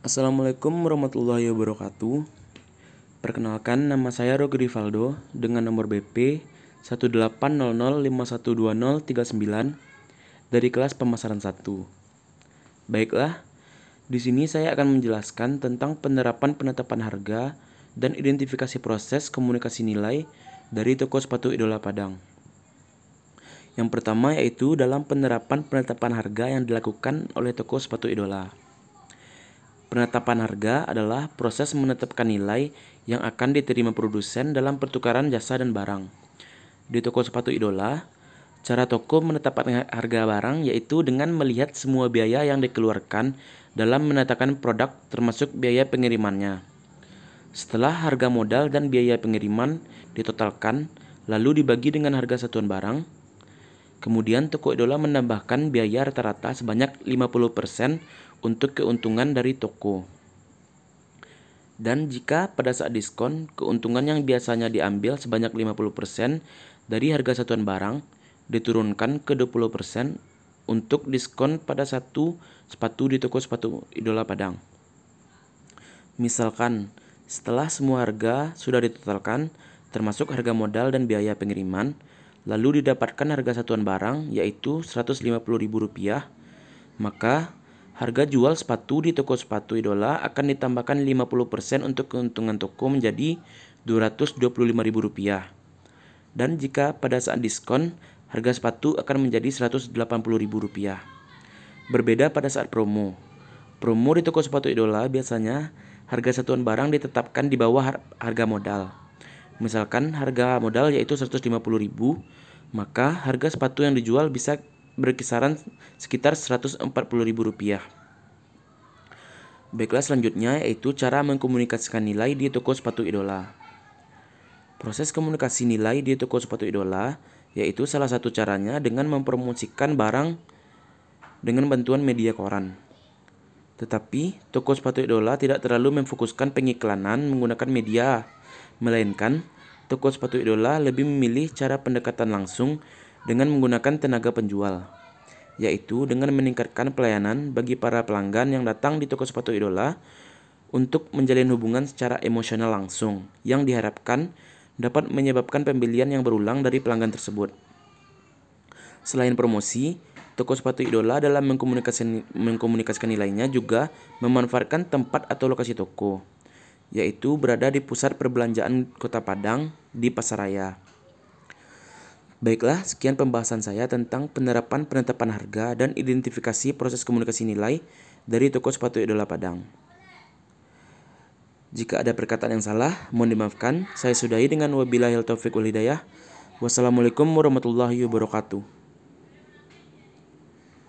Assalamualaikum warahmatullahi wabarakatuh. Perkenalkan nama saya Roger Rivaldo dengan nomor BP 18005120039 dari kelas pemasaran 1. Baiklah, di sini saya akan menjelaskan tentang penerapan penetapan harga dan identifikasi proses komunikasi nilai dari toko sepatu idola Padang. Yang pertama yaitu dalam penerapan penetapan harga yang dilakukan oleh toko sepatu idola. Penetapan harga adalah proses menetapkan nilai yang akan diterima produsen dalam pertukaran jasa dan barang. Di toko sepatu idola, cara toko menetapkan harga barang yaitu dengan melihat semua biaya yang dikeluarkan dalam menetapkan produk termasuk biaya pengirimannya. Setelah harga modal dan biaya pengiriman ditotalkan, lalu dibagi dengan harga satuan barang, Kemudian toko idola menambahkan biaya rata-rata sebanyak 50% untuk keuntungan dari toko. Dan jika pada saat diskon, keuntungan yang biasanya diambil sebanyak 50% dari harga satuan barang diturunkan ke 20% untuk diskon pada satu sepatu di toko sepatu idola Padang. Misalkan, setelah semua harga sudah ditotalkan, termasuk harga modal dan biaya pengiriman, lalu didapatkan harga satuan barang yaitu Rp150.000, maka harga jual sepatu di toko sepatu idola akan ditambahkan 50% untuk keuntungan toko menjadi Rp225.000. Dan jika pada saat diskon, harga sepatu akan menjadi Rp180.000. Berbeda pada saat promo. Promo di toko sepatu idola biasanya harga satuan barang ditetapkan di bawah harga modal. Misalkan harga modal yaitu 150.000, maka harga sepatu yang dijual bisa berkisaran sekitar Rp140.000. Baiklah selanjutnya yaitu cara mengkomunikasikan nilai di toko sepatu idola. Proses komunikasi nilai di toko sepatu idola yaitu salah satu caranya dengan mempromosikan barang dengan bantuan media koran. Tetapi, toko sepatu idola tidak terlalu memfokuskan pengiklanan menggunakan media Melainkan, toko sepatu idola lebih memilih cara pendekatan langsung dengan menggunakan tenaga penjual, yaitu dengan meningkatkan pelayanan bagi para pelanggan yang datang di toko sepatu idola untuk menjalin hubungan secara emosional langsung yang diharapkan dapat menyebabkan pembelian yang berulang dari pelanggan tersebut. Selain promosi, toko sepatu idola dalam mengkomunikasikan, nilainya juga memanfaatkan tempat atau lokasi toko yaitu berada di pusat perbelanjaan Kota Padang di Pasaraya. Baiklah, sekian pembahasan saya tentang penerapan penetapan harga dan identifikasi proses komunikasi nilai dari toko sepatu idola Padang. Jika ada perkataan yang salah, mohon dimaafkan. Saya sudahi dengan wabillahi taufiq wal hidayah. Wassalamualaikum warahmatullahi wabarakatuh.